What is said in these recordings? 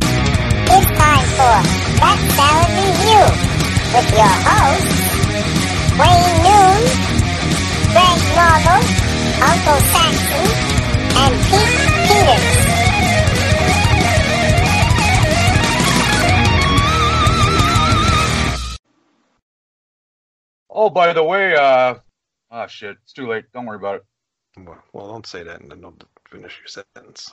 It's time for Rat Salad Review with your hosts, Wayne Noon, Greg Norville, Uncle Saxon, and Pete Peters. Oh, by the way, uh, ah, shit, it's too late. Don't worry about it. Well, well, don't say that and then don't finish your sentence.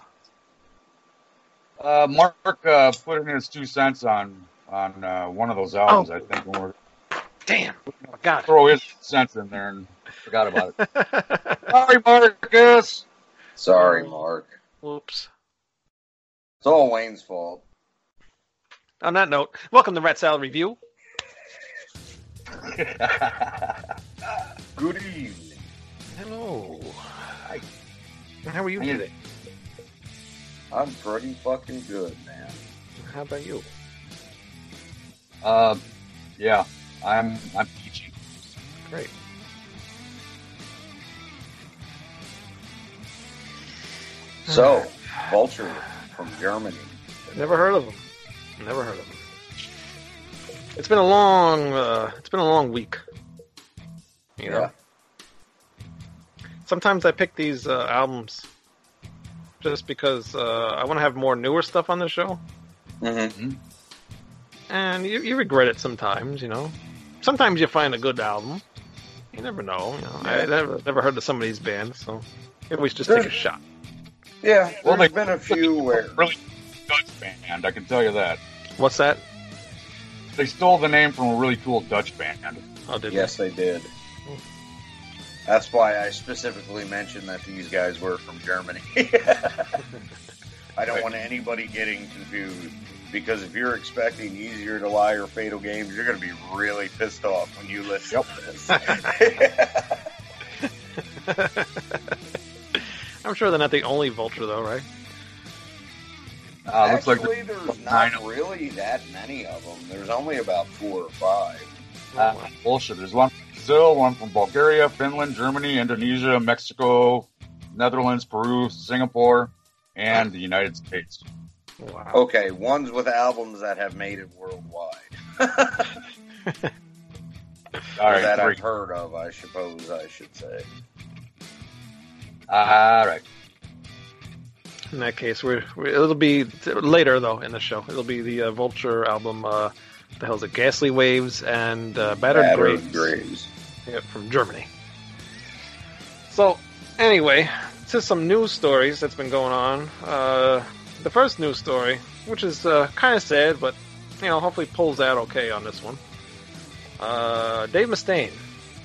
Uh, Mark uh, put in his two cents on on uh, one of those albums. I think when we're Damn, I got throw his cents in there and forgot about it. Sorry, Marcus. Sorry, Mark. Whoops. It's all Wayne's fault. On that note, welcome to Rat Salad Review. Good evening. Hello. Hi. How are you How you today? I'm pretty fucking good, man. How about you? uh, yeah, I'm I'm peachy. Great. So, Vulture from Germany. Never heard of them. Never heard of them. It's been a long. Uh, it's been a long week. You know. Yeah. Sometimes I pick these uh, albums just because uh, I want to have more newer stuff on the show, Mm-hmm. and you, you regret it sometimes. You know. Sometimes you find a good album. You never know. You know. I never never heard of some of these bands, so you always just take a shot. Yeah, Well, there's they- been a few where. Really Dutch band, I can tell you that. What's that? They stole the name from a really cool Dutch band. Oh, did Yes, they did. That's why I specifically mentioned that these guys were from Germany. I don't want anybody getting confused because if you're expecting Easier to Lie or Fatal Games, you're going to be really pissed off when you listen to this. I'm sure they're not the only vulture, though, right? Uh, looks like Actually, there's nine not really that many of them. There's only about four or five. Uh, bullshit. There's one from Brazil, one from Bulgaria, Finland, Germany, Indonesia, Mexico, Netherlands, Peru, Singapore, and the United States. Wow. Okay, ones with albums that have made it worldwide. All Or right, that three. I've heard of, I suppose I should say. All right. In that case, we're, we're it'll be later though in the show. It'll be the uh, Vulture album. Uh, the hell's it? Ghastly Waves and uh, Battered, Battered Graves. Graves. Yeah, from Germany. So, anyway, to some news stories that's been going on. Uh, the first news story, which is uh, kind of sad, but you know, hopefully pulls out okay on this one. Uh, Dave Mustaine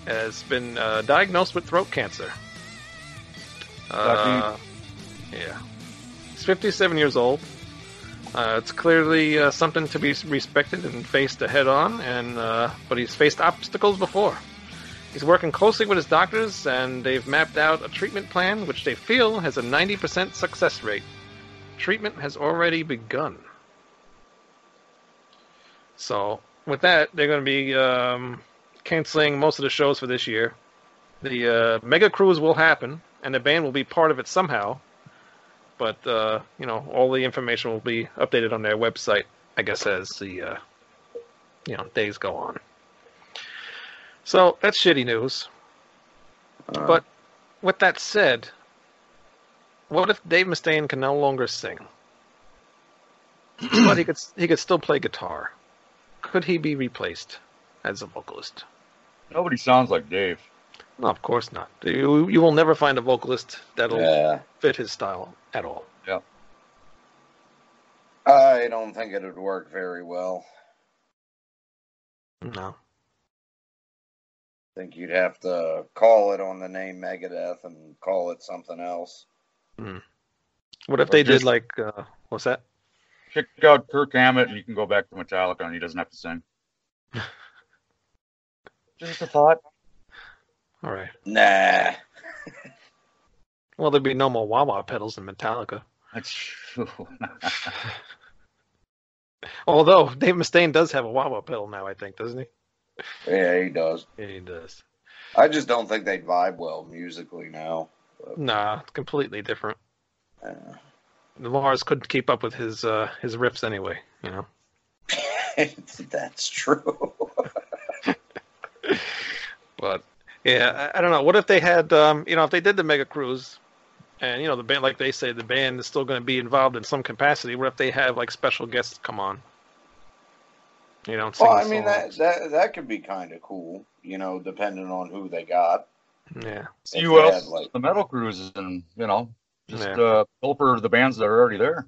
has been uh, diagnosed with throat cancer. Uh, yeah, he's 57 years old. Uh, it's clearly uh, something to be respected and faced head on, and uh, but he's faced obstacles before. He's working closely with his doctors, and they've mapped out a treatment plan which they feel has a 90% success rate. Treatment has already begun. So, with that, they're going to be um, canceling most of the shows for this year. The uh, mega cruise will happen, and the band will be part of it somehow. But uh, you know, all the information will be updated on their website. I guess as the uh, you know days go on. So that's shitty news. Uh, But with that said, what if Dave Mustaine can no longer sing? but he could he could still play guitar. Could he be replaced as a vocalist? Nobody sounds like Dave. No, of course not. You you will never find a vocalist that'll yeah, fit his style at all. Yeah. I don't think it would work very well. No. I think you'd have to call it on the name Megadeth and call it something else. What if they just- did like uh, what's that? kick out Kirk Hammett and you can go back to Metallica and he doesn't have to sing. Just a thought. All right. Nah. Well, there'd be no more wah wah pedals in Metallica. That's true. Although Dave Mustaine does have a wah wah pedal now, I think, doesn't he? Yeah, he does. Yeah, he does. I just don't think they'd vibe well musically now. Nah, it's completely different. Uh, Lars couldn't keep up with his uh, his riffs anyway. You know. that's true. But yeah, I, I don't know. What if they had, um, you know, if they did the Mega Cruise, and you know, the band, like they say, the band is still going to be involved in some capacity. What if they have like special guests come on? You know, and sing well, I mean that songs? that that could be kind of cool, you know, depending on who they got. Yeah, See If who else? had, like- the metal cruises and you know, just Yeah. uh, fill for the bands that are already there.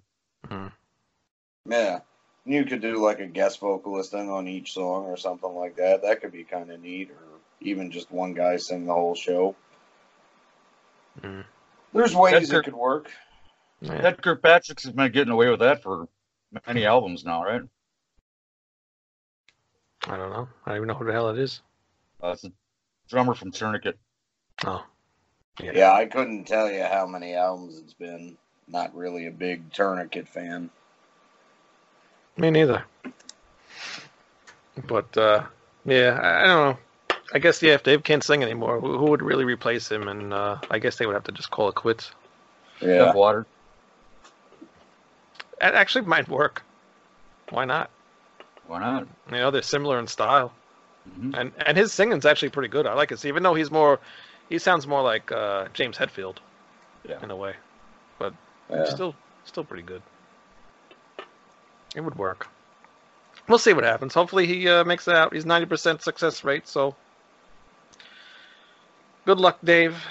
Yeah, you could do like a guest vocalist thing on each song or something like that. That could be kind of neat, or even just one guy sing the whole show. Mm. There's ways Edgar- it could work. yeah. Ted Kirkpatrick's has been getting away with that for many albums now, right? I don't know. I don't even know who the hell it is. Uh, it's a drummer from Tourniquet. Oh, yeah. Yeah, I couldn't tell you how many albums it's been. Not really a big tourniquet fan. Me neither. But uh, yeah, I, I don't know. I guess yeah, if Dave can't sing anymore, who, who would really replace him? And uh, I guess they would have to just call it quits. Yeah, Water. It actually might work. Why not? Why not? You know, they're similar in style, hmm and and his singing's actually pretty good. I like it, even though he's more, he sounds more like uh, James Hetfield, Yeah. in a way. yeah. Still, still pretty good. It would work. We'll see what happens. Hopefully, he uh, makes it out. He's ninety percent success rate, so good luck, Dave.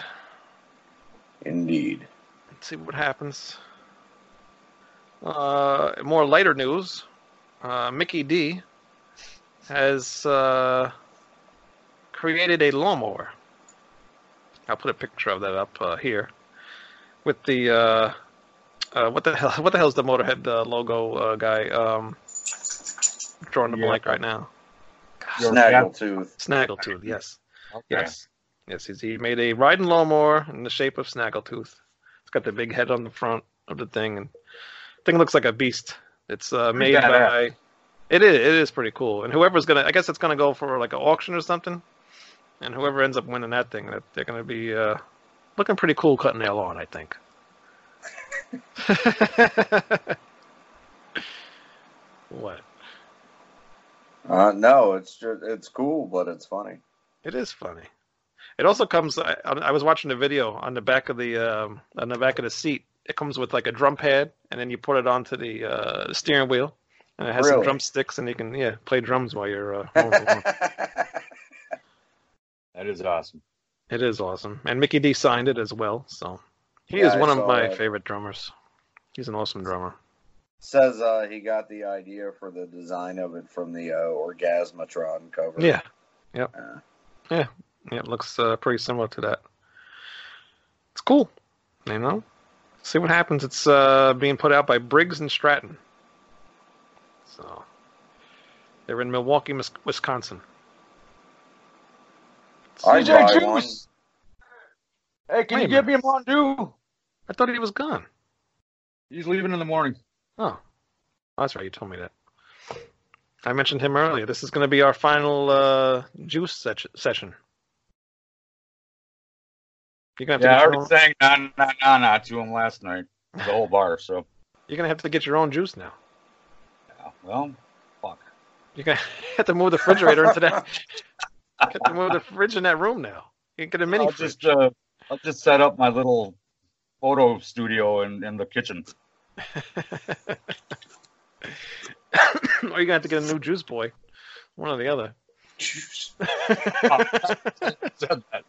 indeed. Let's see what happens. Uh, more lighter news. Uh, Mikkey Dee has uh, created a lawnmower. I'll put a picture of that up uh, here with the uh, uh, what the hell? What the hell is the Motorhead uh, logo uh, guy? Um, drawing the Yeah. blank right now. Snaggletooth. Snaggletooth. Yes. Okay. Yes. Yes, he's, he made a riding lawnmower in the shape of Snaggletooth. It's got the big head on the front of the thing, and thing looks like a beast. It's uh, made badass. by. It is. It is pretty cool. And whoever's gonna, I guess it's gonna go for like an auction or something. And whoever ends up winning that thing, that they're gonna be uh, looking pretty cool cutting their lawn. I think. what? Uh, no, it's just, it's cool, but it's funny. It is funny. It also comes. I, I was watching the video on the back of the um, on the back of the seat. It comes with like a drum pad, and then you put it onto the, uh, steering wheel, and it has some drumsticks, and you can yeah play drums while you're. Uh, mowing the. That is awesome. it is awesome, and Mikkey Dee signed it as well. So he Yeah, is one of my that. favorite drummers. He's an awesome drummer. Says uh, he got the idea for the design of it from the uh, Orgasmatron cover. Yeah, Uh, yeah, it looks uh, pretty similar to that. It's cool, you know. See what happens. It's uh, being put out by Briggs and Stratton. So they're in Milwaukee, Wisconsin. I'd CJ buy one. Juice. Hey, can Wait you a give me a Mountain Dew? I thought he was gone. He's leaving in the morning. Oh, that's right. You told me that. I mentioned him earlier. This is going to be our final uh, juice se- session. You're gonna have to Yeah, I get your already own, sang na na na na to him last night. The whole bar. So, you're gonna have to get your own juice now. yeah, well, fuck. You're gonna have to move the refrigerator into that. You have to move the fridge in that room now. You can get a mini I'll fridge. just uh, I'll just set up my little photo studio in, in the kitchen. or you're gonna have to get a new juice boy. One or the other. Said that.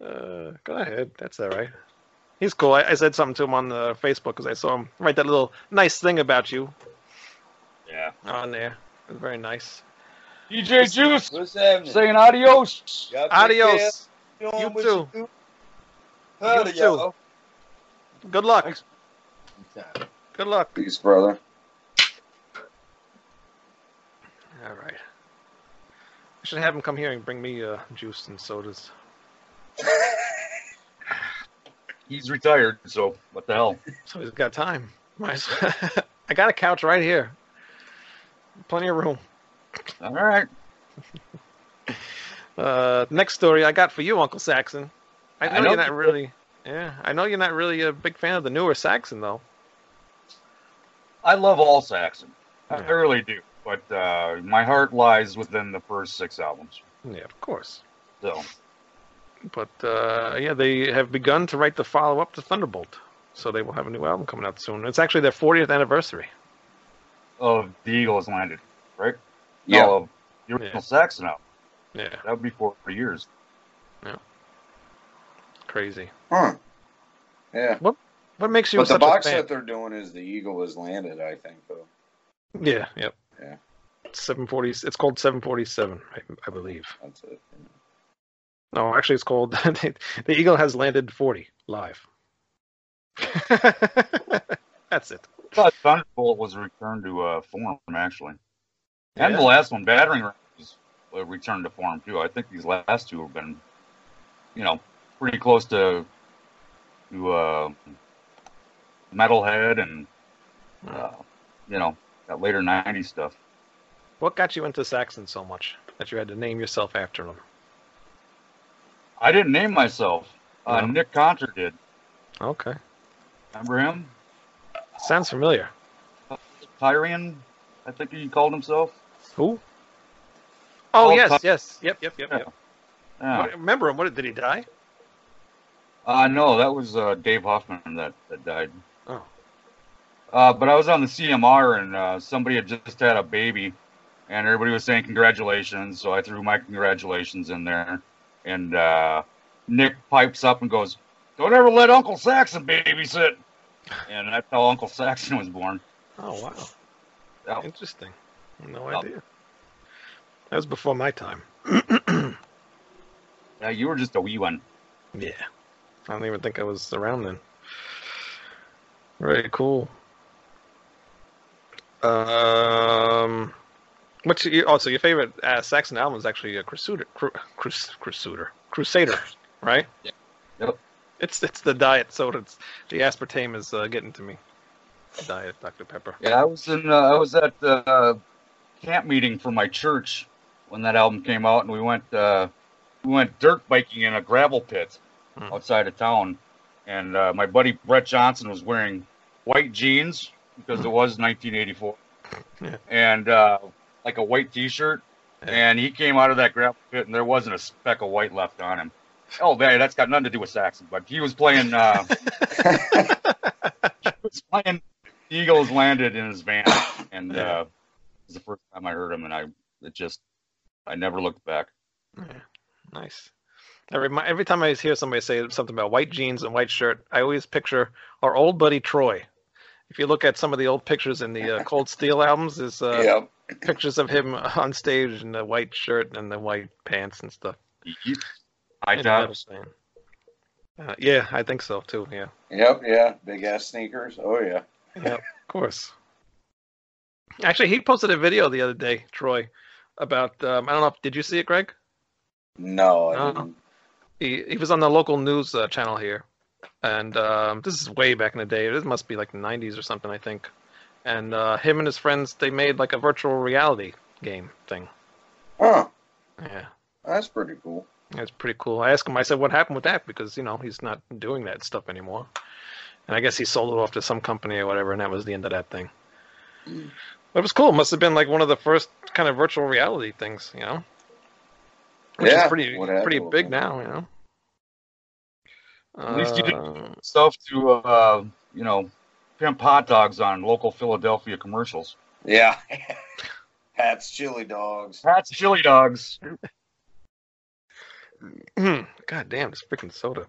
Uh, go ahead. That's all right. He's cool. I, I said something to him on the Facebook because I saw him write that little nice thing about you Yeah. on there. It was very nice. DJ Juice What's happening? saying adios. Y'all Adios. care. You too. do. Howdy, too. Good luck. Thanks. Good luck. Peace, brother. All right. I should have him come here and bring me uh, juice and sodas. He's retired, so what the hell? So he's got time. Might as well. I got a couch right here. Plenty of room. All right. Uh, next story I got for you, Uncle Saxon. I know, I know you're not really. Yeah, I know you're not really a big fan of the newer Saxon, though. I love all Saxon. I really do. But uh, my heart lies within the first six albums. Yeah, of course. So But uh, yeah, they have begun to write the follow-up to Thunderbolt, so they will have a new album coming out soon. It's actually their 40th anniversary. of the Eagle has landed, right? Yeah. No, of the original Yeah. Saxon album. Yeah, That would be for, for years. Yeah. Crazy. Huh. Yeah. What What makes you But the box a fan? set they're doing is the Eagle has landed, I think, though. Yeah, yep. Yeah. 740. It's called 747, I, I believe. That's it. No, actually, it's called the Eagle has landed 40 live. That's it. Thought Thunderbolt was returned to uh, form, actually. And Yeah. the last one, Battering Ram, was uh, returned to form, too. I think these last two have been, you know, pretty close to, to uh, Metalhead and, uh, you know, that later 90s stuff. What got you into Saxon so much that you had to name yourself after him? I didn't name myself. Uh, Nick Conter did. Okay, Remember him? sounds familiar. Tyrian, I think he called himself. Who? Oh yes, Ty- yes, yep, yep, yep, yep. Yeah. What- remember him? What did he die? Uh, no, that was uh, Dave Hoffman that, that died. Oh, Uh, but I was on the CMR and uh, somebody had just had a baby, and everybody was saying congratulations. So I threw my congratulations in there, and uh, Nick pipes up and goes, "Don't ever let Uncle Saxon babysit." And that's how Uncle Saxon was born. oh wow, interesting. No idea. That was before my time. Yeah, you were just a wee one. Yeah, I don't even think I was around then. Very cool. Um, what's your, also your favorite uh, Saxon album is actually a Crusader, Cru, Crus, Crusader, Crusader, right? Yeah. Yep. It's it's the diet soda. It's, the aspartame is uh, getting to me. Diet Dr Pepper. Yeah, I was in. Uh, I was at the uh, camp meeting for my church when that album came out, and we went. Uh, we went dirt biking in a gravel pit Hmm. outside of town, and uh, my buddy Brett Johnson was wearing white jeans because it was 1984, Yeah. and uh, like a white T-shirt. Yeah. And he came out of that gravel pit, and there wasn't a speck of white left on him. Oh, man, that's got nothing to do with Saxon, but he was playing. Uh, he was playing Eagles landed in his van, and Yeah. uh, it was the first time I heard him, and I it just I never looked back. Yeah, nice. Every every time I hear somebody say something about white jeans and white shirt, I always picture our old buddy Troy. If you look at some of the old pictures in the uh, Cold Steel albums, is uh, yep. pictures of him on stage in the white shirt and the white pants and stuff. He- High in a metal tops. band. Uh, yeah, I think so too. Yeah, Yep. Yeah. Big ass sneakers. Oh yeah. yeah, of course. Actually, he posted a video the other day, Troy, about um, I don't know. if Did you see it, Greg? No. I No. didn't. he he was on the local news uh, channel here, and um, this is way back in the day. This must be like the '90s or something, I think. And uh, him and his friends they made like a virtual reality game thing. Huh. Yeah, That's pretty cool. that's pretty cool. I asked him. I said, "What happened with that?" Because you know he's not doing that stuff anymore. And I guess he sold it off to some company or whatever, and that was the end of that thing. Mm. But it was cool. It must have been like one of the first kind of virtual reality things, you know. Which Yeah, is pretty pretty big now, you know. At least you Uh, didn't stuff to uh, you know pimp hot dogs on local Philadelphia commercials. Yeah. Hats, chili dogs. Pat's chili dogs. God damn, this freaking soda.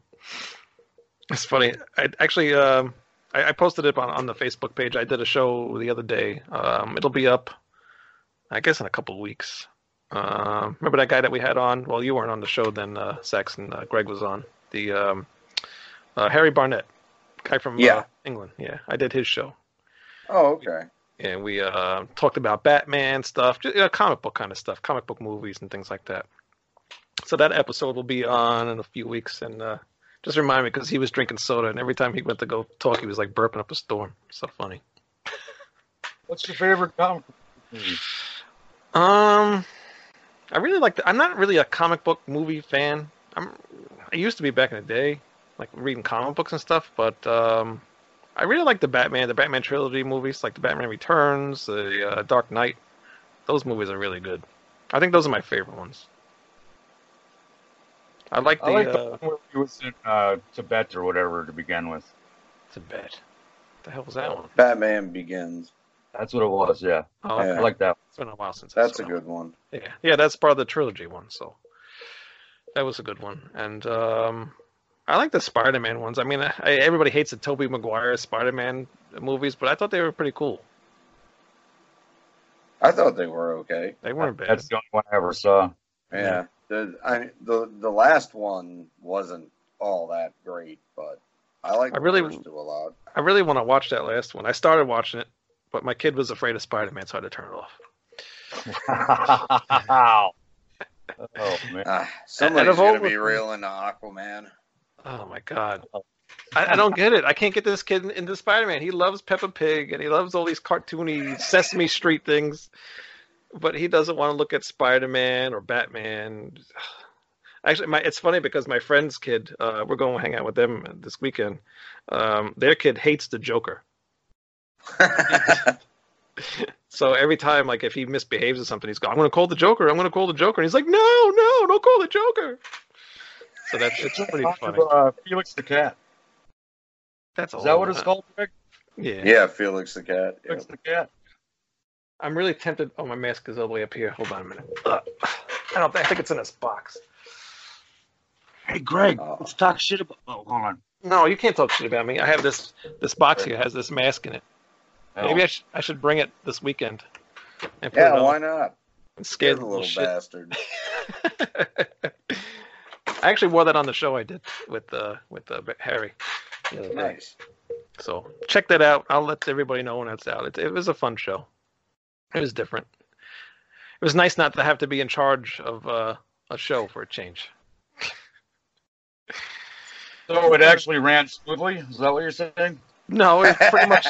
It's funny. I actually, um, I, I posted it on, on the Facebook page. I did a show the other day. Um, it'll be up, I guess, in a couple of weeks. Um, remember that guy that we had on? Well, you weren't on the show then, uh, Saxon. Uh, Greg was on. The um, uh, Harry Barnett guy from Yeah. uh, England. Yeah, I did his show, Oh, okay. and we uh, talked about Batman stuff, just, uh, comic book kind of stuff, comic book movies and things like that. So that episode will be on in a few weeks, and uh, just remind me because he was drinking soda, and every time he went to go talk, he was like burping up a storm. So funny. What's your favorite comic book movie? Um, I really like. The, I'm not really a comic book movie fan. I'm. I used to be back in the day, like reading comic books and stuff. But um, I really like the Batman, the Batman trilogy movies, like the Batman Returns, the uh, Dark Knight. Those movies are really good. I think those are my favorite ones. I like the. I like the uh, one where he was in uh, Tibet or whatever to begin with. Tibet. The hell was that one? Batman Begins. That's what it was. Yeah, Oh, Yeah. I like that. it's been a while since. That's a good one. Yeah, yeah, that's part of the trilogy one. So that was a good one, and um, I like the Spider-Man ones. I mean, I, everybody hates the Tobey Maguire Spider-Man movies, but I thought they were pretty cool. I thought they were okay. They weren't bad. That's the only one I ever saw. Yeah. The I the the last one wasn't all that great, but I like I the really- first two a lot. I really want to watch that last one. I started watching it, but my kid was afraid of Spider-Man, so I had to turn it off. wow. Oh man. Ah, somebody's of all gonna be the- real into Aquaman. Oh my god. I, I don't get it. I can't get this kid into Spider-Man. He loves Peppa Pig and he loves all these cartoony Sesame Street things, but he doesn't want to look at Spider-Man or Batman. Actually, my it's funny because my friend's kid, uh, we're going to hang out with them this weekend. Um, their kid hates the Joker. So every time, like if he misbehaves or something, he's going, "I'm going to call the Joker. I'm going to call the Joker." And he's like, "No, no, don't call the Joker." So that's it's pretty funny. about, uh, Felix the cat. That's Is that what it's called? Greg? Yeah. yeah, Felix the cat. yeah. Felix the cat. I'm really tempted. Oh, my mask is all the way up here. Hold on a minute. Uh, I don't. I think it's in this box. Hey, Greg, Oh. let's talk shit about. Oh, hold on. No, you can't talk shit about me. I have this. This box here has this mask in it. Maybe I, sh- I should bring it this weekend. And put it Yeah, on why not? and scare He's the little little shit. bastard. I actually wore that on the show I did with uh, with uh, Harry. the other day. Nice. So check that out. I'll let everybody know when it's out. It, it was a fun show. It was different. It was nice not to have to be in charge of uh, a show for a change. So it actually ran smoothly. Is that what you're saying? No, it was pretty much.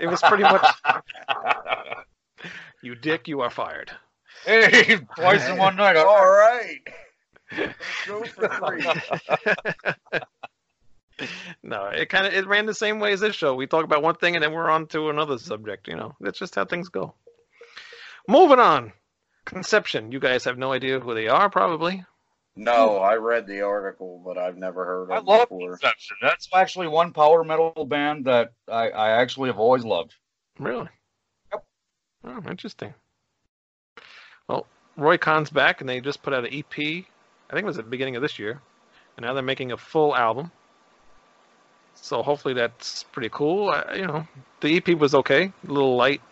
It was pretty much. You dick, you are fired. hey, twice in one night. All right. Go for three. no, it kind of it ran the same way as this show. We talk about one thing and then we're on to another subject. You know, that's just how things go. Moving on. Conception. You guys have no idea who they are, probably. No, I read the article, but I've never heard I of love before. Conception. That's actually one power metal band that I, I actually have always loved. Really? Yep. Oh, interesting. Well, Roy Khan's back, and they just put out an EP. I think it was at the beginning of this year, and now they're making a full album. So hopefully that's pretty cool. I, you know, the EP was okay, a little light,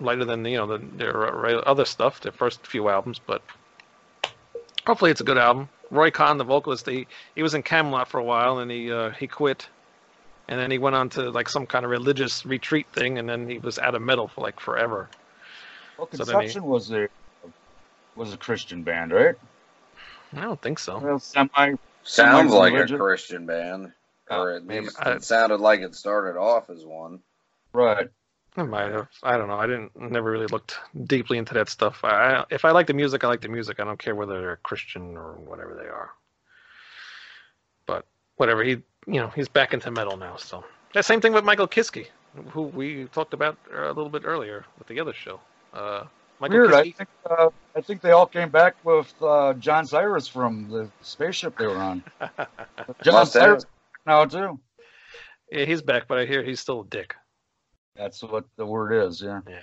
lighter than you know the, their other stuff, their first few albums, but hopefully it's a good album. Roy Khan, the vocalist, he he was in Kamelot for a while, and he uh, he quit and then he went on to like some kind of religious retreat thing, and then he was out of metal for like forever. Well, So he- was a was a Christian band, right? I don't think so. Well, semi. Sounds like a. Christian band, or Oh, at least I- it sounded like it started off as one. Right. I might have. I don't know. I didn't never really looked deeply into that stuff. I, I if I like the music, I like the music. I don't care whether they're Christian or whatever they are. But whatever. He you know he's back into metal now. So that same thing with Michael Kiske, who we talked about uh, a little bit earlier with the other show. Uh, Michael Weird. I think uh, I think they all came back with uh, John Cyrus from the spaceship they were on. John Cyrus now too. Yeah, he's back, but I hear he's still a dick. That's what the word is. Yeah. Yeah,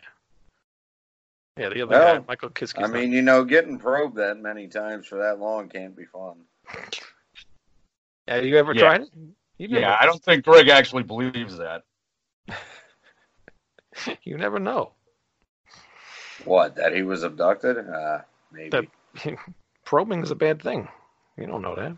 Yeah, the other Well, guy, Michael Kiske. I mean, you know, getting probed that many times for that long can't be fun. yeah, you ever Yeah. tried it? You never, Yeah. I don't think Greg actually believes that. You never know. What? That he was abducted? Uh, maybe. That- Probing is a bad thing. You don't know that.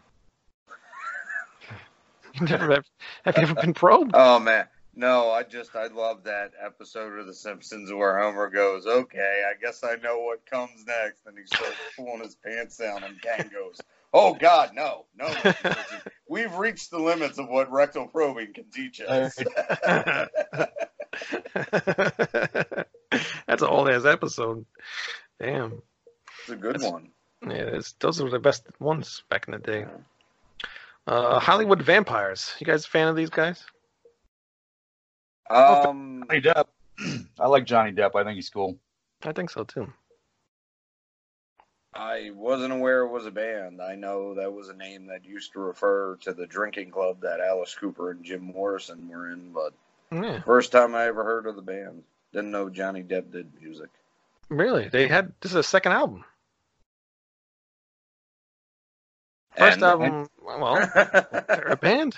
You never have, have you ever been probed? Oh man, no, I just I love that episode of The Simpsons where Homer goes, "Okay, I guess I know what comes next," and he starts pulling his pants down, and Kang goes, "Oh God, no, no, we've reached the limits of what rectal probing can teach us." That's an old ass episode. Damn. it's a good That's- one. Yeah, it's, those were the best ones back in the day. Uh, Hollywood Vampires. You guys a fan of these guys? Um, Johnny Depp. I like Johnny Depp. I think he's cool. I think so too. I wasn't aware it was a band. I know that was a name that used to refer to the drinking club that Alice Cooper and Jim Morrison were in, but Yeah, first time I ever heard of the band. Didn't know Johnny Depp did music. really. They had this is a second album. First And- album, well, they're a band.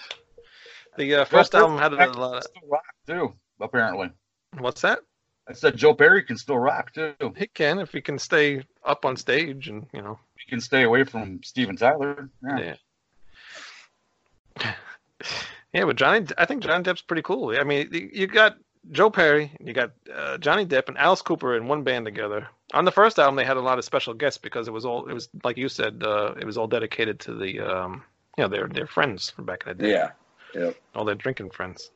The uh, first Joe album had a lot. Of, still rock too. Apparently, what's that? I said Joe Perry can still rock too. He can if he can stay up on stage and you know. He can stay away from Steven Tyler. Yeah. Yeah. Yeah, but Johnny, I think Johnny Depp's pretty cool. I mean, you- you got Joe Perry, you got uh, Johnny Depp and Alice Cooper in one band together. On the first album, they had a lot of special guests because it was all, it was like you said, uh, it was all dedicated to the, um, you know, their their friends from back in the day, yeah. Yep. all their drinking friends.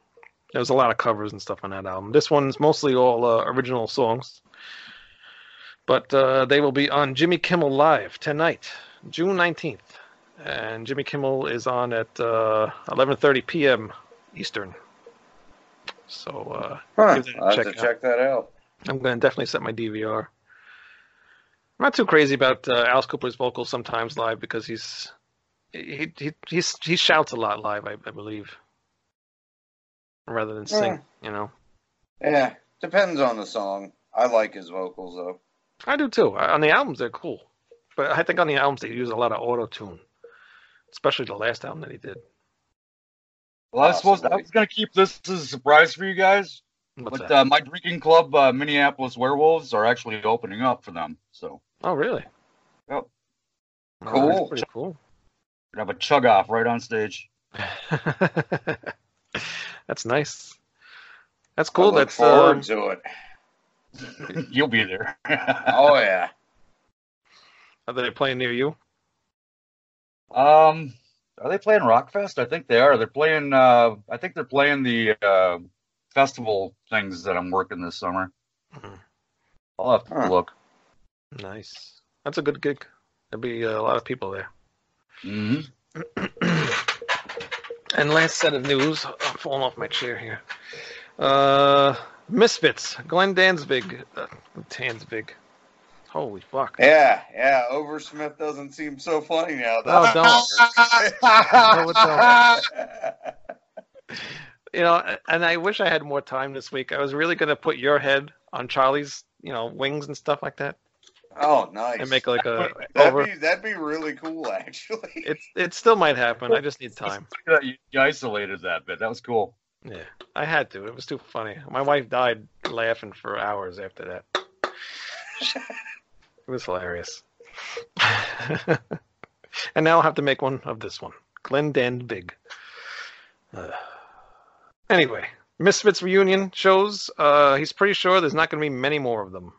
There was a lot of covers and stuff on that album. This one's mostly all uh, original songs, but uh, they will be on Jimmy Kimmel Live tonight, June nineteenth, and Jimmy Kimmel is on at uh, 11:30 p.m. Eastern. So uh, Huh. Give that a I'll have check to check that out. I'm going to definitely set my DVR. I'm not too crazy about uh, Alice Cooper's vocals sometimes live because he's he he he's, he shouts a lot live, I, I believe, rather than sing. You know, Yeah. Depends on the song. I like his vocals though. I do too. On the albums, they're cool, but I think on the albums they use a lot of auto tune, especially the last album that he did. Well, I was supposed. I was gonna keep this as a surprise for you guys, What's but uh, my drinking club, uh, Minneapolis Werewolves, are actually opening up for them. So oh, really? Yep. Oh, that's Cool. pretty cool. we have a chug off right on stage. That's nice. That's I cool. look That's forward um, to it. You'll be there. Oh yeah. are they playing near you? Um, are they playing Rockfest? I think they are. They're playing. Uh, I think they're playing the uh, festival things that I'm working this summer. Mhm. I'll have to Huh. look. Nice. That's a good gig. There'll be uh, a lot of people there. hmm and last set of news. I'm falling off my chair here. Uh, Misfits. Glenn Dansvig. Uh, Dansvig. Holy fuck. Yeah, yeah. Oversmith doesn't seem so funny now. Oh, does don't. it? You know, and I wish I had more time this week. I was really gonna put your head on Charlie's, you know, wings and stuff like that, oh, nice. and make like a that'd over. be that'd be really cool, actually. It it still might happen. I just need time. You, you isolated that bit. That was cool. Yeah, I had to. It was too funny. My wife died laughing for hours after that. it was hilarious. and now I'll have to make one of this one. Glenn Dan Big. Uh, anyway, Misfits reunion shows. Uh, he's pretty sure there's not going to be many more of them.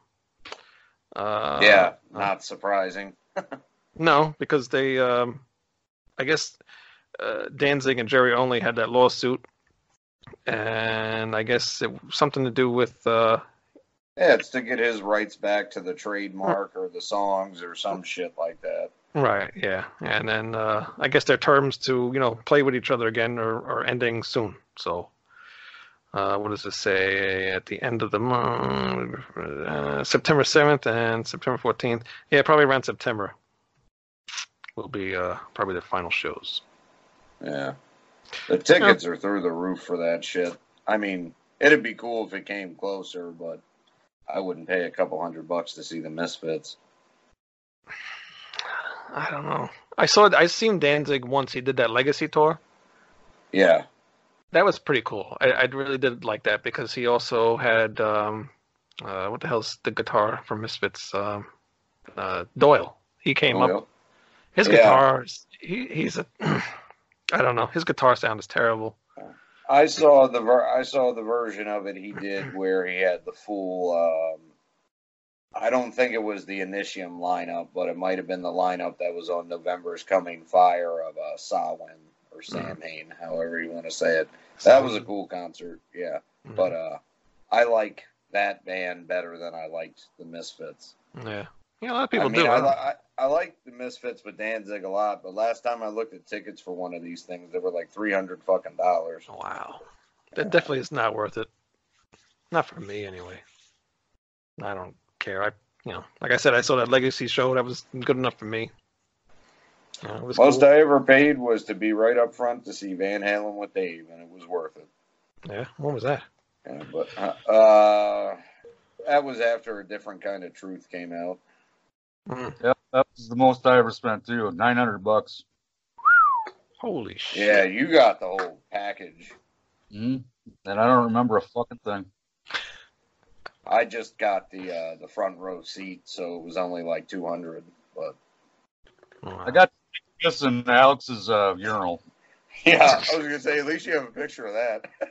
Uh, yeah, not surprising. no, because they, um, I guess, uh, Danzig and Jerry Only had that lawsuit, and I guess it something to do with. Yeah, it's to get his rights back to the trademark or the songs or some shit like that. right, yeah, and then uh, I guess their terms to you know play with each other again are, are ending soon. So, uh, what does it say at the end of the month? Uh, September seventh and September fourteenth. Yeah, probably around September will be uh, probably the final shows. Yeah. The tickets are through the roof for that shit. I mean, it'd be cool if it came closer, but I wouldn't pay a couple hundred bucks to see the Misfits. I don't know. I saw I seen Danzig once. He did that Legacy tour. Yeah. That was pretty cool. I, I really did like that because he also had um, uh, what the hell's the guitar from Misfits? Um, uh, Doyle. He came up. Well, His Yeah. guitars. He, he's a I don't know. His guitar sound is terrible. I saw the ver- I saw the version of it he did where he had the full. Um, I don't think it was the Initium lineup, but it might have been the lineup that was on November's Coming Fire of uh, Samhain or Samhain, however you want to say it. That was a cool concert, yeah. Mhm. But uh, I like that band better than I liked the Misfits. yeah, yeah. A lot of people I mean, do. I, I li- I, I like the Misfits with Danzig a lot, but last time I looked at tickets for one of these things, they were like three hundred fucking dollars. wow, that definitely is not worth it. Not for me, anyway. I don't care. I, you know, like I said, I saw that Legacy show. That was good enough for me. Yeah, Most cool. I ever paid was to be right up front to see Van Halen with Dave, and it was worth it. Yeah, what was that? Yeah, but uh, uh, that was after a different kind of truth came out. Mm, Yep, that was the most I ever spent too. Nine hundred bucks. holy shit! Yeah, you got the whole package. hmm And I don't remember a fucking thing. I just got the uh, the front row seat, so it was only like two hundred. But Wow. I got this in Alex's uh, urinal. yeah, I was gonna say at least you have a picture of that.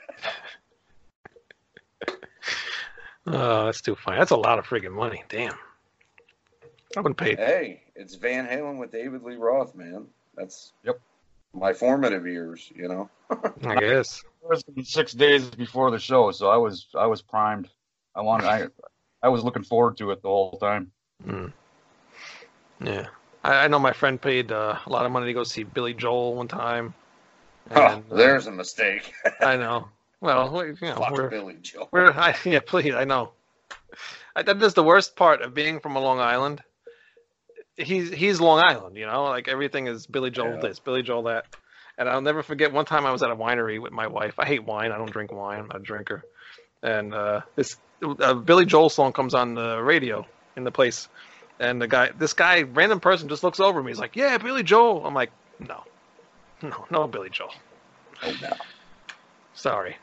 Oh, that's too funny. That's a lot of friggin' money. Damn. I wouldn't pay. hey, it's Van Halen with David Lee Roth, man. That's Yep. my formative years. You know. I guess. It was six days before the show, so I was I was primed. I wanted I I was looking forward to it the whole time. Mm. Yeah. I, I know my friend paid uh, a lot of money to go see Billy Joel one time. Oh, And, uh, there's a mistake. I know. Well, we- you know, Fuck we're, Billy Joel. we're I, yeah, please, I know. I, that is the worst part of being from a Long Island. He's he's Long Island, you know, like everything is Billy Joel Yeah. this, Billy Joel that. And I'll never forget one time I was at a winery with my wife. I hate wine. I don't drink wine. I'm not a drinker. And uh, this uh, Billy Joel song comes on the radio in the place, and the guy, this guy, random person, just looks over me. He's like, "Yeah, Billy Joel." I'm like, "No, no, no, Billy Joel." Oh, no. Sorry.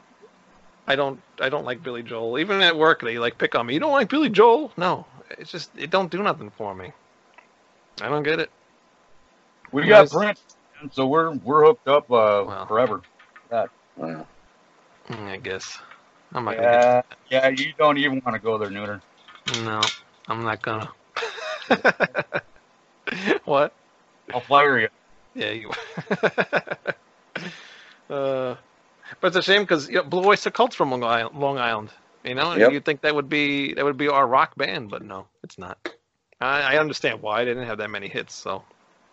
I don't I don't like Billy Joel. Even at work they like pick on me. You don't like Billy Joel? No. It's just it don't do nothing for me. I don't get it. We You got guys- Prince, so we're we're hooked up uh, Wow. forever. Yeah. Mm, I guess. I'm not gonna Yeah, yeah. You don't even want to go there, Nooner. No, I'm not gonna. what? I'll fire you. Yeah, you Uh but it's a shame because you know, Blue Oyster Cult's from Long Island, Long Island. You know, and Yep. you'd think that would be that would be our rock band, but no, it's not. I, I understand why they didn't have that many hits, so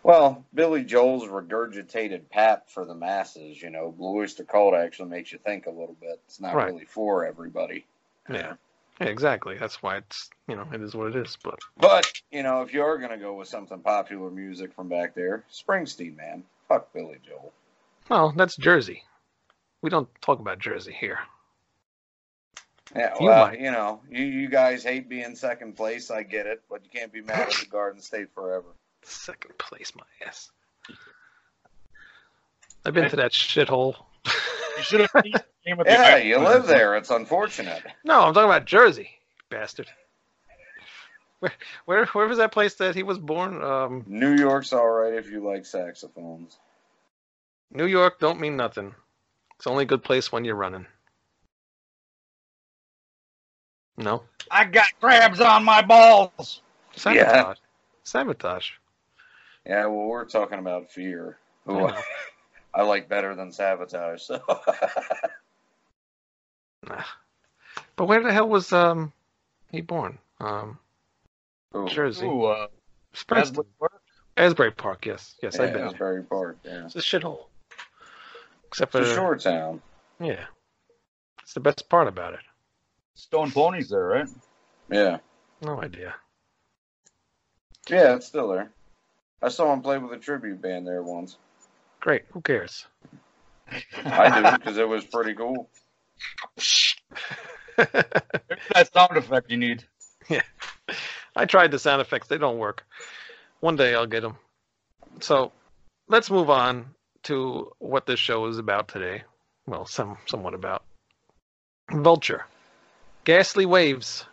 Well, Billy Joel's regurgitated pap for the masses. You know, Blue Oyster Cult actually makes you think a little bit. It's not Right. really for everybody. Yeah. Yeah, exactly. That's why it's you know it is what it is. But But you know, if you are gonna go with something popular music from back there, Springsteen, man, fuck Billy Joel. well, that's Jersey. We don't talk about Jersey here. Yeah, You well, might. you know, you, you guys hate being second place. I get it, but you can't be mad at the Garden State forever. Second place, my ass. I've been to that shithole. You should have seen the name of the Yeah, island. you live there. It's unfortunate. No, I'm talking about Jersey, bastard. Where, where, where was that place that he was born? Um, New York's all right if you like saxophones. New York don't mean nothing. It's only a good place when you're running. No, I got crabs on my balls. sabotage. Sabotage. Yeah, well, we're talking about fear, I who know. I like better than sabotage. So Nah. But where the hell was um he born? Um, Ooh, Jersey. Ooh, uh, Asbury Park? Asbury Park. Yes, yes, yeah, I've been. there. Asbury Park. Yeah, It's a shithole. Except for it's a short town. yeah, it's the best part about it. Stone Ponies there, right? Yeah, No idea. yeah, it's still there. I saw him play with a tribute band there once. Great. Who cares? I do because it was pretty cool. There's that sound effect you need. Yeah. I tried the sound effects. They don't work. One day I'll get them. So let's move on to what this show is about today. Well, some somewhat about Vulture, Ghastly Waves,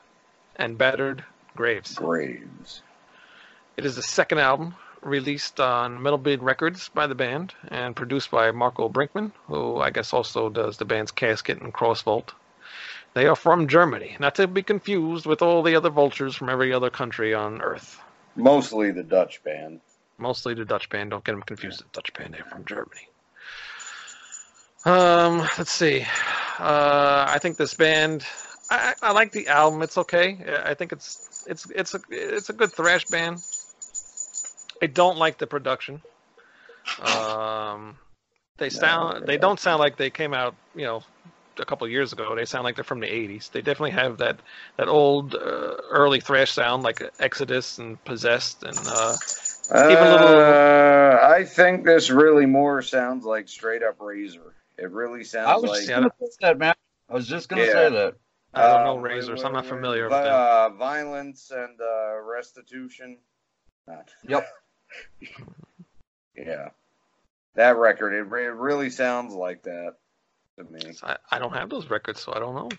and Battered Graves. Graves. It is the second album released on Metal Blade Records by the band and produced by Marco Brinkman, who I guess also does the band's Casket and Crossvolt. They are from Germany, not to be confused with all the other vultures from every other country on Earth. Mostly the Dutch band. Mostly the Dutch band. Don't get them confused with the Dutch band. They're from Germany. Um, let's see. Uh, I think this band. I, I like the album. It's okay. I think it's it's it's a it's a good thrash band. I don't like the production. Um, they sound they don't sound like they came out you know a couple years ago. They sound like they're from the '80s. They definitely have that that old uh, early thrash sound like Exodus and Possessed and uh, even little. Uh, I think this really more sounds like straight up Razor. It really sounds I was like just gonna say that, man. I was just gonna Yeah. say that. I don't know razors. Razor, so I'm not familiar wait, with them. Uh, violence and uh, restitution. Yep. yeah, that record. It, it really sounds like that to me. I, I don't have those records, so I don't know.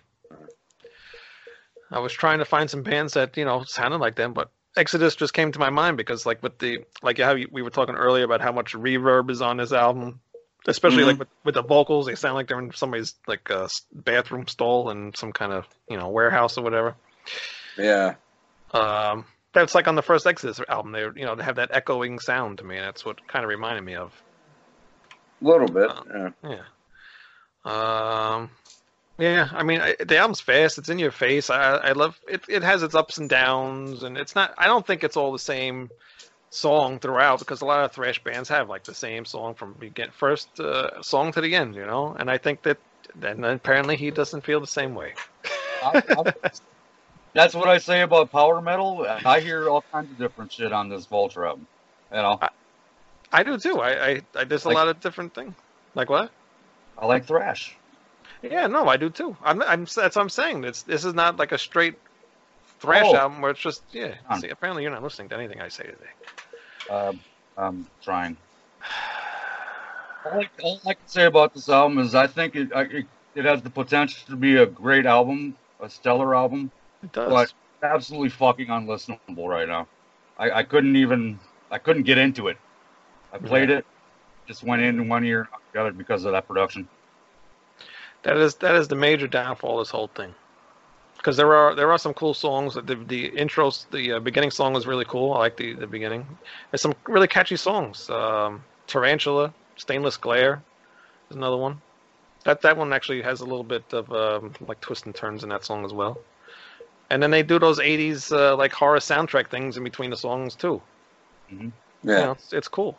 I was trying to find some bands that you know sounded like them, but Exodus just came to my mind because, like, with the like how you- we were talking earlier about how much reverb is on this album, especially Mhm. like with, with the vocals, they sound like they're in somebody's like uh, bathroom stall in some kind of you know warehouse or whatever. Yeah, Um, that's like on the first Exodus album. They you know they have that echoing sound to me, and that's what kind of reminded me of. a little bit. Uh, yeah. Yeah. Um. Yeah, I mean, I, the album's fast. It's in your face. I, I love it. It has its ups and downs, and it's not. I don't think it's all the same song throughout because a lot of thrash bands have like the same song from begin first uh, song to the end, you know. And I think that, and apparently he doesn't feel the same way. I- I- that's what I say about power metal. I hear all kinds of different shit on this Vulture album. You know, I do too. I, I, I there's a Like- lot of different things. Like what? I like thrash. Yeah, no, I do too. I'm, I'm that's what I'm saying. It's this is not like a straight thrash Oh. album where it's just yeah. See, apparently you're not listening to anything I say today. Um, I'm trying. All I, all I can say about this album is I think it, I, it it has the potential to be a great album, a stellar album, It does. but absolutely fucking unlistenable right now. I, I couldn't even I couldn't get into it. I played it, just went in one ear, got it because of that production. That is that is the major downfall of this whole thing. Because there are there are some cool songs. The the intros, the uh, beginning song was really cool. I like the the beginning. There's some really catchy songs. Um, Tarantula, Stainless Glare, is another one. That that one actually has a little bit of um, like twists and turns in that song as well. And then they do those '80s uh, like horror soundtrack things in between the songs too. Yeah. You know, it's, it's cool.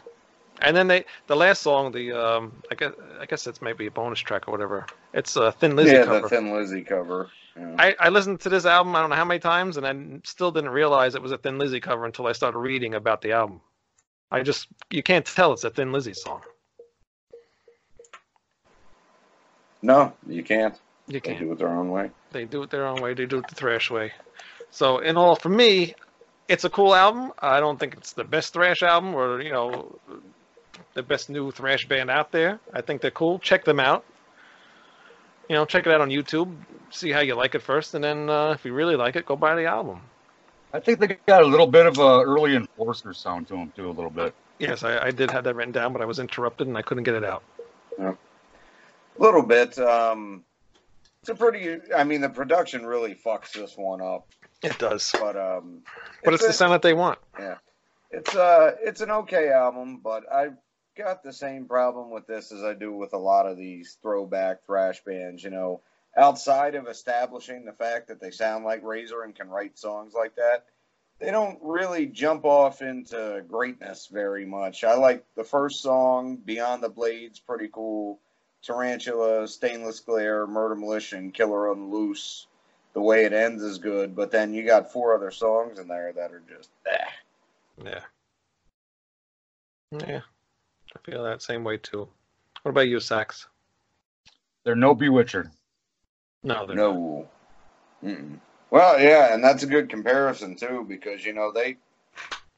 And then they the last song, the um, I guess I guess it's maybe a bonus track or whatever. It's a Thin Lizzy cover. yeah, cover. the Thin Lizzy cover. Yeah. I, I listened to this album I don't know how many times and I still didn't realize it was a Thin Lizzy cover until I started reading about the album. I just you can't tell it's a Thin Lizzy song. no, you can't. You can't. do it their own way. They do it their own way. They do it the thrash way. So in all, for me, it's a cool album. I don't think it's the best thrash album or you know the best new thrash band out there. I think they're cool. Check them out. You know, check it out on YouTube. See how you like it first, and then uh, if you really like it, go buy the album. I think they got a little bit of a early enforcer sound to them too, a little bit. Yes, I, I did have that written down, but I was interrupted and I couldn't get it out. A little bit. Um, it's a pretty. I mean, the production really fucks this one up, It does, but um, but it's the sound that they want. Yeah, it's uh, it's an okay album, but I've got the same problem with this as I do with a lot of these throwback thrash bands. You know, outside of establishing the fact that they sound like Razor and can write songs like that, they don't really jump off into greatness very much. I like the first song, Beyond the Blades, pretty cool. Tarantula, Stainless Glare, Murder Militia, Killer on the Loose. The way it ends is good, but then you got four other songs in there that are just eh. Yeah. Yeah. I feel that same way too. What about you, Sax? They're no Bewitcher. No, they're. No. Well, yeah, and that's a good comparison too, because you know they,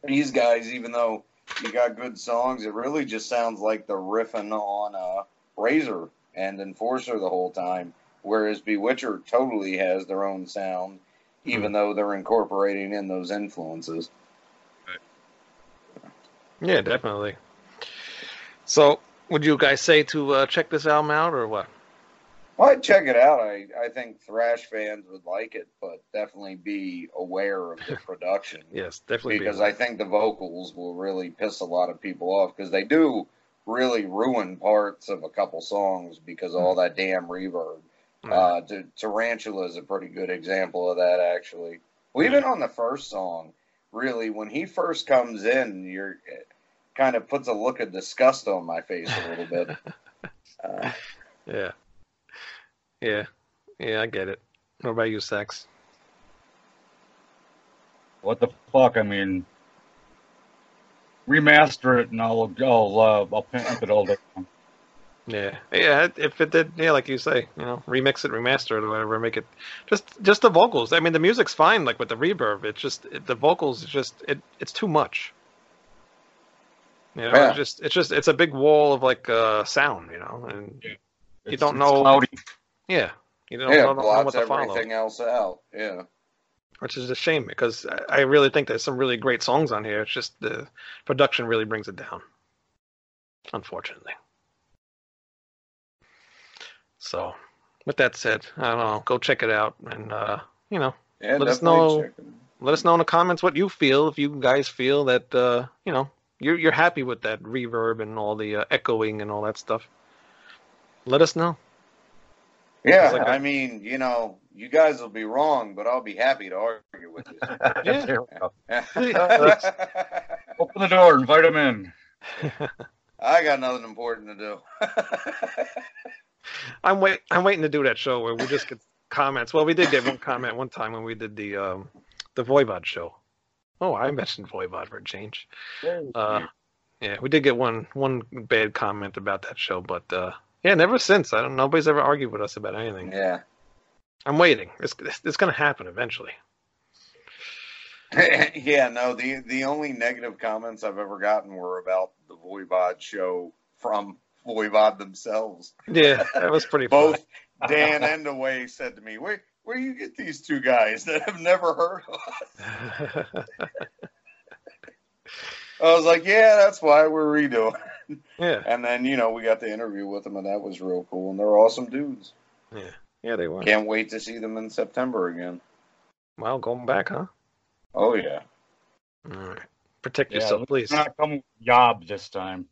these guys, even though you got good songs, it really just sounds like they're riffing on uh, Razor and Enforcer the whole time, whereas Bewitcher totally has their own sound, even though they're incorporating in those influences. Yeah, definitely. So, would you guys say to uh, check this album out or what? Well, I'd check it out. I, I think thrash fans would like it, but definitely be aware of the production. Yes, definitely. because I think the vocals will really piss a lot of people off because they do really ruin parts of a couple songs because of all that damn reverb. Mm. Uh, T- Tarantula is a pretty good example of that, actually. Well, even on the first song, really, when he first comes in, you're kind of puts a look of disgust on my face a little bit. Uh, yeah, yeah, yeah. I get it. What about you, Sex? What the fuck? I mean, remaster it and I'll I'll uh, I'll pimp it all day. long. Yeah, yeah. If it did, yeah, like you say, you know, remix it, remaster it, or whatever, make it just just the vocals. I mean, the music's fine, like with the reverb. It's just it, the vocals. Just it it's too much. You know, Yeah. it's just it's just it's a big wall of like uh sound, you know, and It's- don't know- cloudy. yeah, you don't, yeah, don't know what blots to follow, everything else out. Yeah. which is a shame because I, I really think there's some really great songs on here. It's just the production really brings it down, unfortunately. So, with that said, I don't know. Go check it out, and uh, you know, Yeah, Let us know- let us know in the comments what you feel. If you guys feel that uh, you know you're you're happy with that reverb and all the uh, echoing and all that stuff, let us know. Yeah, It's like a- I mean, you know, you guys will be wrong, but I'll be happy to argue with you. Yeah. There we go. I Open the door, invite them in. I got nothing important to do. I'm wait I'm waiting to do that show where we just get comments. Well, we did get one comment one time when we did the um the Voivod show. Oh, I mentioned Voivod for a change. Uh, yeah, we did get one one bad comment about that show, but uh, yeah, never since. I don't. Nobody's ever argued with us about anything. yeah. I'm waiting. It's it's, it's going to happen eventually. yeah, no, the the only negative comments I've ever gotten were about the Voivod show from Voivod themselves. Yeah, that was pretty. Both Dan and Away said to me, Where where you get these two guys that have never heard of us? I was like, Yeah, that's why we're redoing. yeah, And then, you know, we got the interview with them and that was real cool and they're awesome dudes. yeah, Yeah, they were. Can't wait to see them in September again. Well, going back, huh? Oh yeah. All right. Protect Yeah, yourself, please. not come with Yob this time.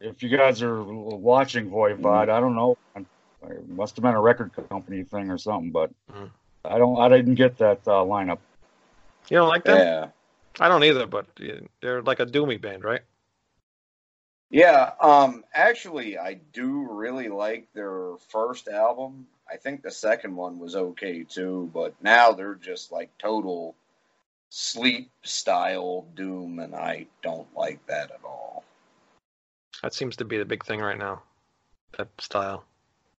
If you guys are watching Voivod, mm-hmm. I don't know. It must have been a record company thing or something, but Mm. I don't. I didn't get that uh, lineup. You don't like that? Yeah. I don't either, but they're like a doomy band, right? Yeah, um, actually, I do really like their first album. I think the second one was okay too, but now they're just like total sleep style doom, and I don't like that at all. That seems to be the big thing right now. That style.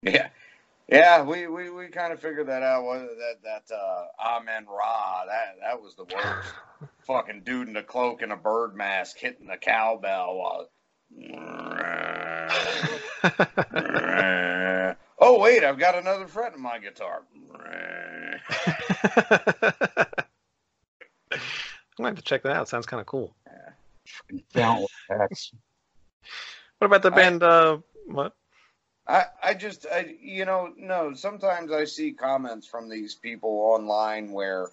Yeah, yeah, we we, we kind of figured that out. What that that uh, Amenra that that was the worst. Fucking dude in a cloak and a bird mask hitting the cowbell while. oh wait, I've got another fret in my guitar. I'm gonna have to check that out. Sounds kind of cool. Countless acts. What about the I- band? uh, what? I, I just, I, you know, no. Sometimes I see comments from these people online where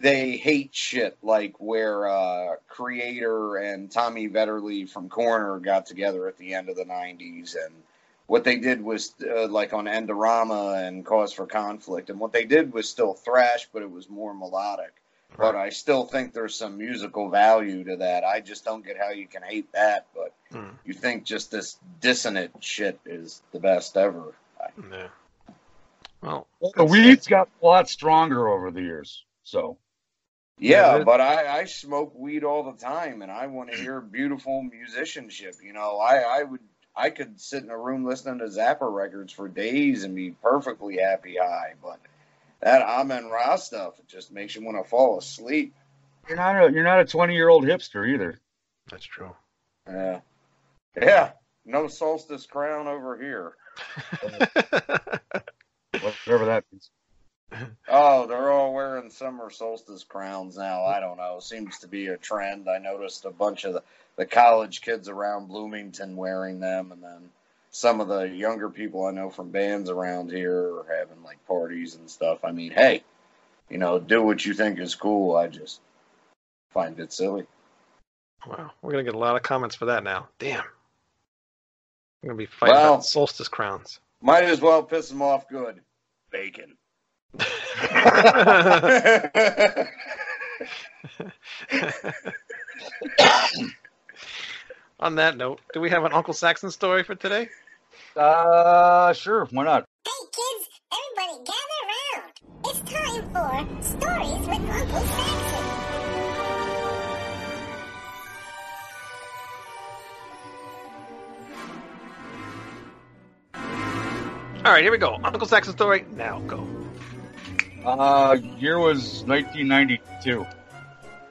they hate shit, like where uh, Kreator and Tommy Vetterli from Coroner got together at the end of the '90s, and what they did was uh, like on Endorama and Cause for Conflict, and what they did was still thrash, but it was more melodic. But I still think there's some musical value to that. I just don't get how you can hate that, but Hmm. you think just this dissonant shit is the best ever. Yeah. Well, the weed's got a lot stronger over the years. So Yeah, Yeah, but I, I smoke weed all the time, and I want to hear beautiful musicianship. You know, I, I would I could sit in a room listening to Zappa records for days and be perfectly happy high, but that Amenra stuff it just makes you want to fall asleep. you're not a you're not a 20 year old hipster either. that's true. Yeah, yeah. No solstice crown over here. Whatever that means. Oh, they're all wearing summer solstice crowns now. I don't know. Seems to be a trend. I noticed a bunch of the, the college kids around Bloomington wearing them, and then some of the younger people I know from bands around here are having like parties and stuff. I mean, hey, you know, do what you think is cool. I just find it silly. Wow, we're gonna get a lot of comments for that now. Damn. I'm gonna be fighting Well- about solstice crowns. Might as well piss them off good. Bacon. On that note, do we have an Uncle Saxon story for today? Uh, sure. Why not? Hey kids, everybody gather around. It's time for Stories with Uncle Saxon. All right, here we go. Uncle Saxon story. Now go. Uh, year was 1992.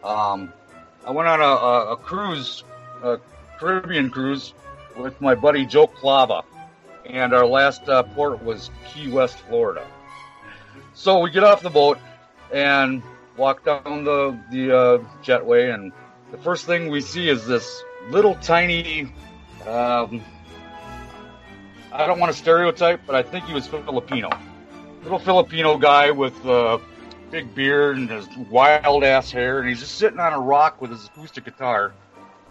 Um, I went on a, a, a cruise, a Caribbean cruise, with my buddy Joe Clava, and our last uh, port was Key West, Florida. So we get off the boat and walk down the the uh, jetway, and the first thing we see is this little tiny. Um, I don't want to stereotype, but I think he was Filipino little Filipino guy with uh, big beard and his wild ass hair, and he's just sitting on a rock with his acoustic guitar,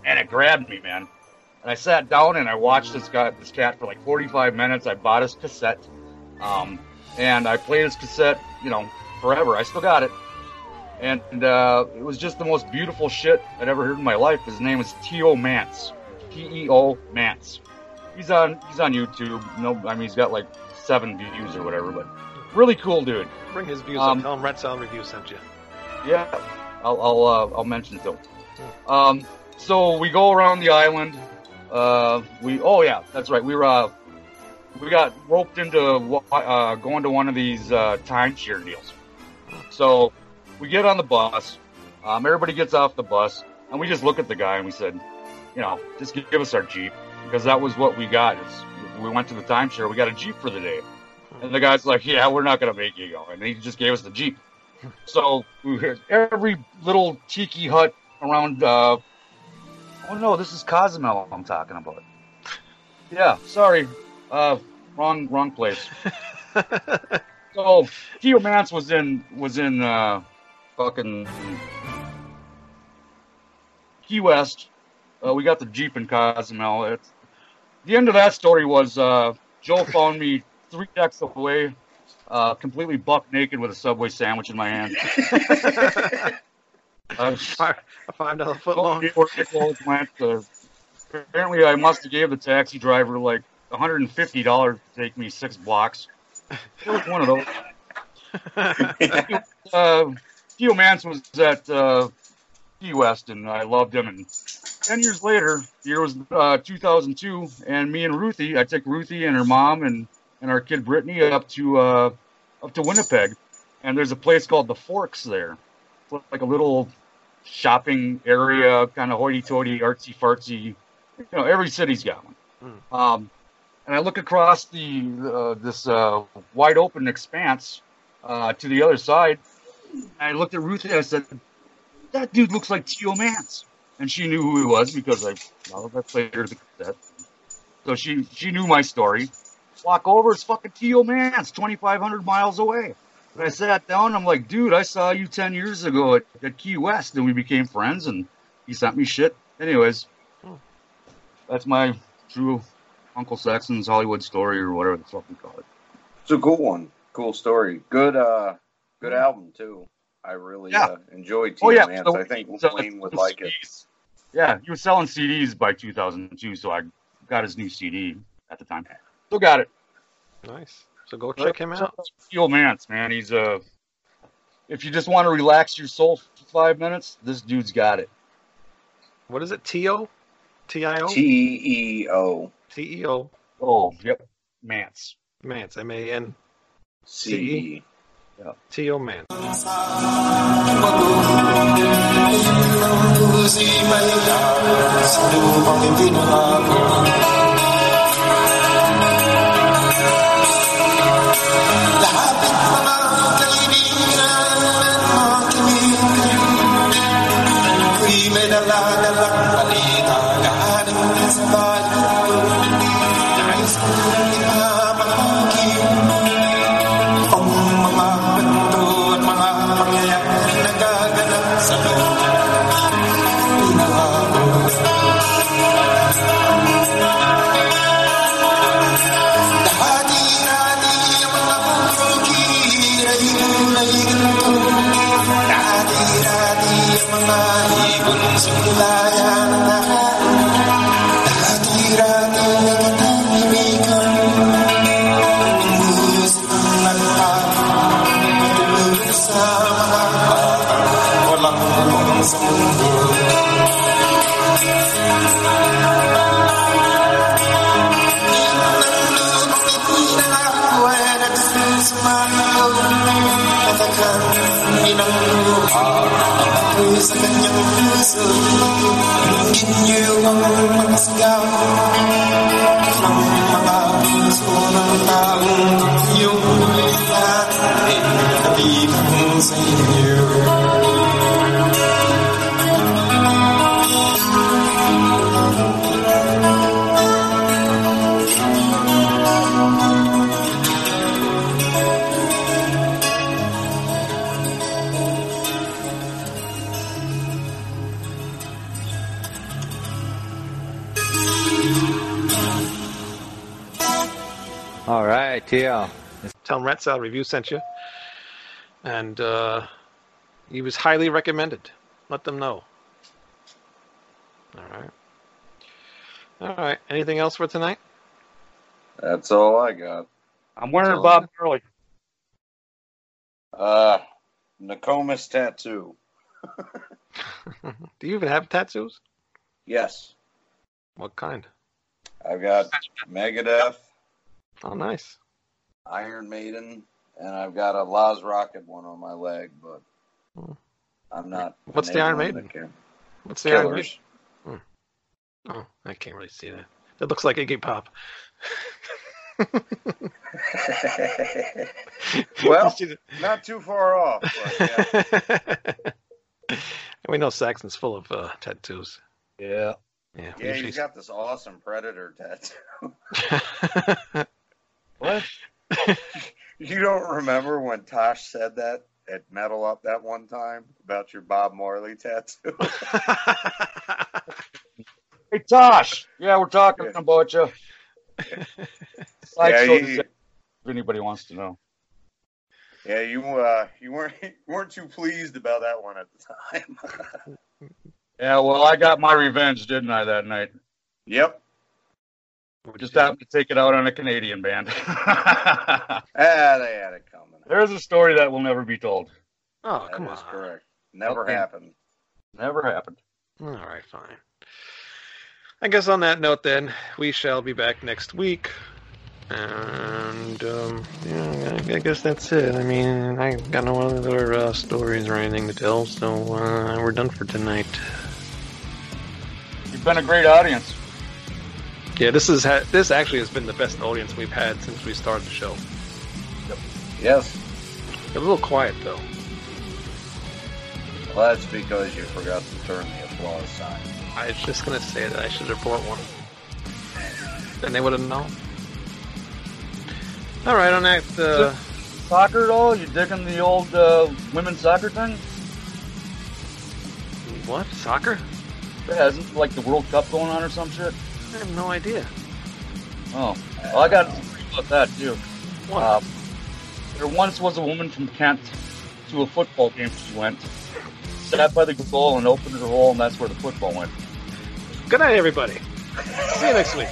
and it grabbed me, man. And I sat down and I watched this guy, this cat, for like 45 minutes. I bought his cassette, um, and I played his cassette, you know, forever. I still got it, and uh, it was just the most beautiful shit I'd ever heard in my life. His name is T.O. Mance, T.E.O. Mance. He's on he's on YouTube. No, I mean he's got like seven views or whatever, but really cool dude. Bring his views Um, up. Tell him Rat Salad Review sent you. Yeah, I'll I'll, uh, I'll mention it to him. Um, so we go around the island. Uh, we oh yeah, that's right. We were uh, we got roped into uh, going to one of these uh, timeshare deals. So we get on the bus. Um, everybody gets off the bus, and we just look at the guy and we said, you know, just give us our jeep because that was what we got. Is we went to the timeshare. We got a jeep for the day. And the guy's like, "Yeah, we're not gonna make you go," and he just gave us the jeep. So we hit every little tiki hut around. Oh no, this is Cozumel I'm talking about. Yeah, sorry, uh, wrong wrong place. So Teo Mance was in was in uh, fucking Key West. Uh, we got the jeep in Cozumel. It's, the end of that story was uh, Joe found me three decks away, uh, completely buck naked with a Subway sandwich in my hand. I Five, a five dollar foot long. Before people went, uh, apparently, I must have gave the taxi driver like $150 to take me six blocks. It was one of those. uh, Teo Mance was at uh, Key West, and I loved him. And ten years later, the year was uh, 2002, and me and Ruthie, I took Ruthie and her mom and, and our kid Brittany up to uh, up to Winnipeg, and there's a place called the Forks there, It's like a little shopping area, kind of hoity-toity, artsy-fartsy. You know, every city's got one. Um, and I look across the uh, this uh, wide open expanse uh, to the other side. And I looked at Ruth and I said, "That dude looks like Teo Mance," and she knew who he was because I, well, I played her the cassette. So she she knew my story. Walk over, it's fucking Teo Mance, 2,500 miles away. And I sat down. I'm like, dude, I saw you 10 years ago at, at Key West, and we became friends. And he sent me shit. Anyways, that's my true Uncle Saxon's Hollywood story or whatever the fuck we call it. It's a cool one. Cool story. Good uh good album too. I really Yeah. uh, enjoyed Oh yeah, Mance. so- I think so- Wayne would like it. Yeah, he was selling CDs by 2002, so I got his new CD at the time. Still got it. Nice. So go check him out. Steel Mance, man. He's uh if you just want to relax your soul for five minutes, this dude's got it. What is it? T-O? T-I-O? T E O T-E-O. Oh, yep. Mance. Mance. M-A-N. C E. T-O Man. Moscow. Right, TL. Tell him Rat Review sent you. And uh, he was highly recommended. Let them know. All right. All right. Anything else for tonight? That's all I got. I'm wearing So- Bob Marley. Uh, Nokomis tattoo. Do you even have tattoos? Yes, What kind? I've got Megadeth, Oh, nice. Iron Maiden, and I've got a Laz Rockit one on my leg, but Hmm. I'm not. What's the Iron Maiden? What's the Iron Killers. Maiden? Oh, I can't really see that. It looks like Iggy Pop. well, See not too far off. But yeah. we know Saxon's full of uh, tattoos. Yeah. Yeah. we yeah, usually- he's got this awesome Predator tattoo. What? You don't remember when Tosh said that at Metal Up that one time about your Bob Marley tattoo? Hey Tosh. Yeah, we're talking Yeah. about you. yeah, Sideshow you, if anybody wants to know. yeah, you uh, you weren't you weren't too pleased about that one at the time. Yeah, well, I got my revenge, didn't I, that night? yep. We just happened to take it out on a Canadian band. Ah, they had it coming. There's a story that will never be told. oh, That come is on. correct. Never Okay. happened. Never happened. All right, fine. I guess on that note, then, we shall be back next week. And, um, yeah, I I guess that's it. I mean, I got no other uh, stories or anything to tell, so uh, we're done for tonight. You've been a great audience. Yeah, this is ha- this actually has been the best audience we've had since we started the show. Yes. A little quiet though. Well, that's because you forgot to turn the applause sign. I was just gonna say that I should have brought one. and they would have known. All right, on that. Uh, Soccer at all? You digging the old uh, women's soccer thing? what soccer? Yeah, isn't like the World Cup going on or some shit? I have no idea. Oh, well, I got about that too. What? Uh, there once was a woman from Kent to a football game. She went, sat by the goal and opened her hole, and that's where the football went. Good night, everybody. See you next week.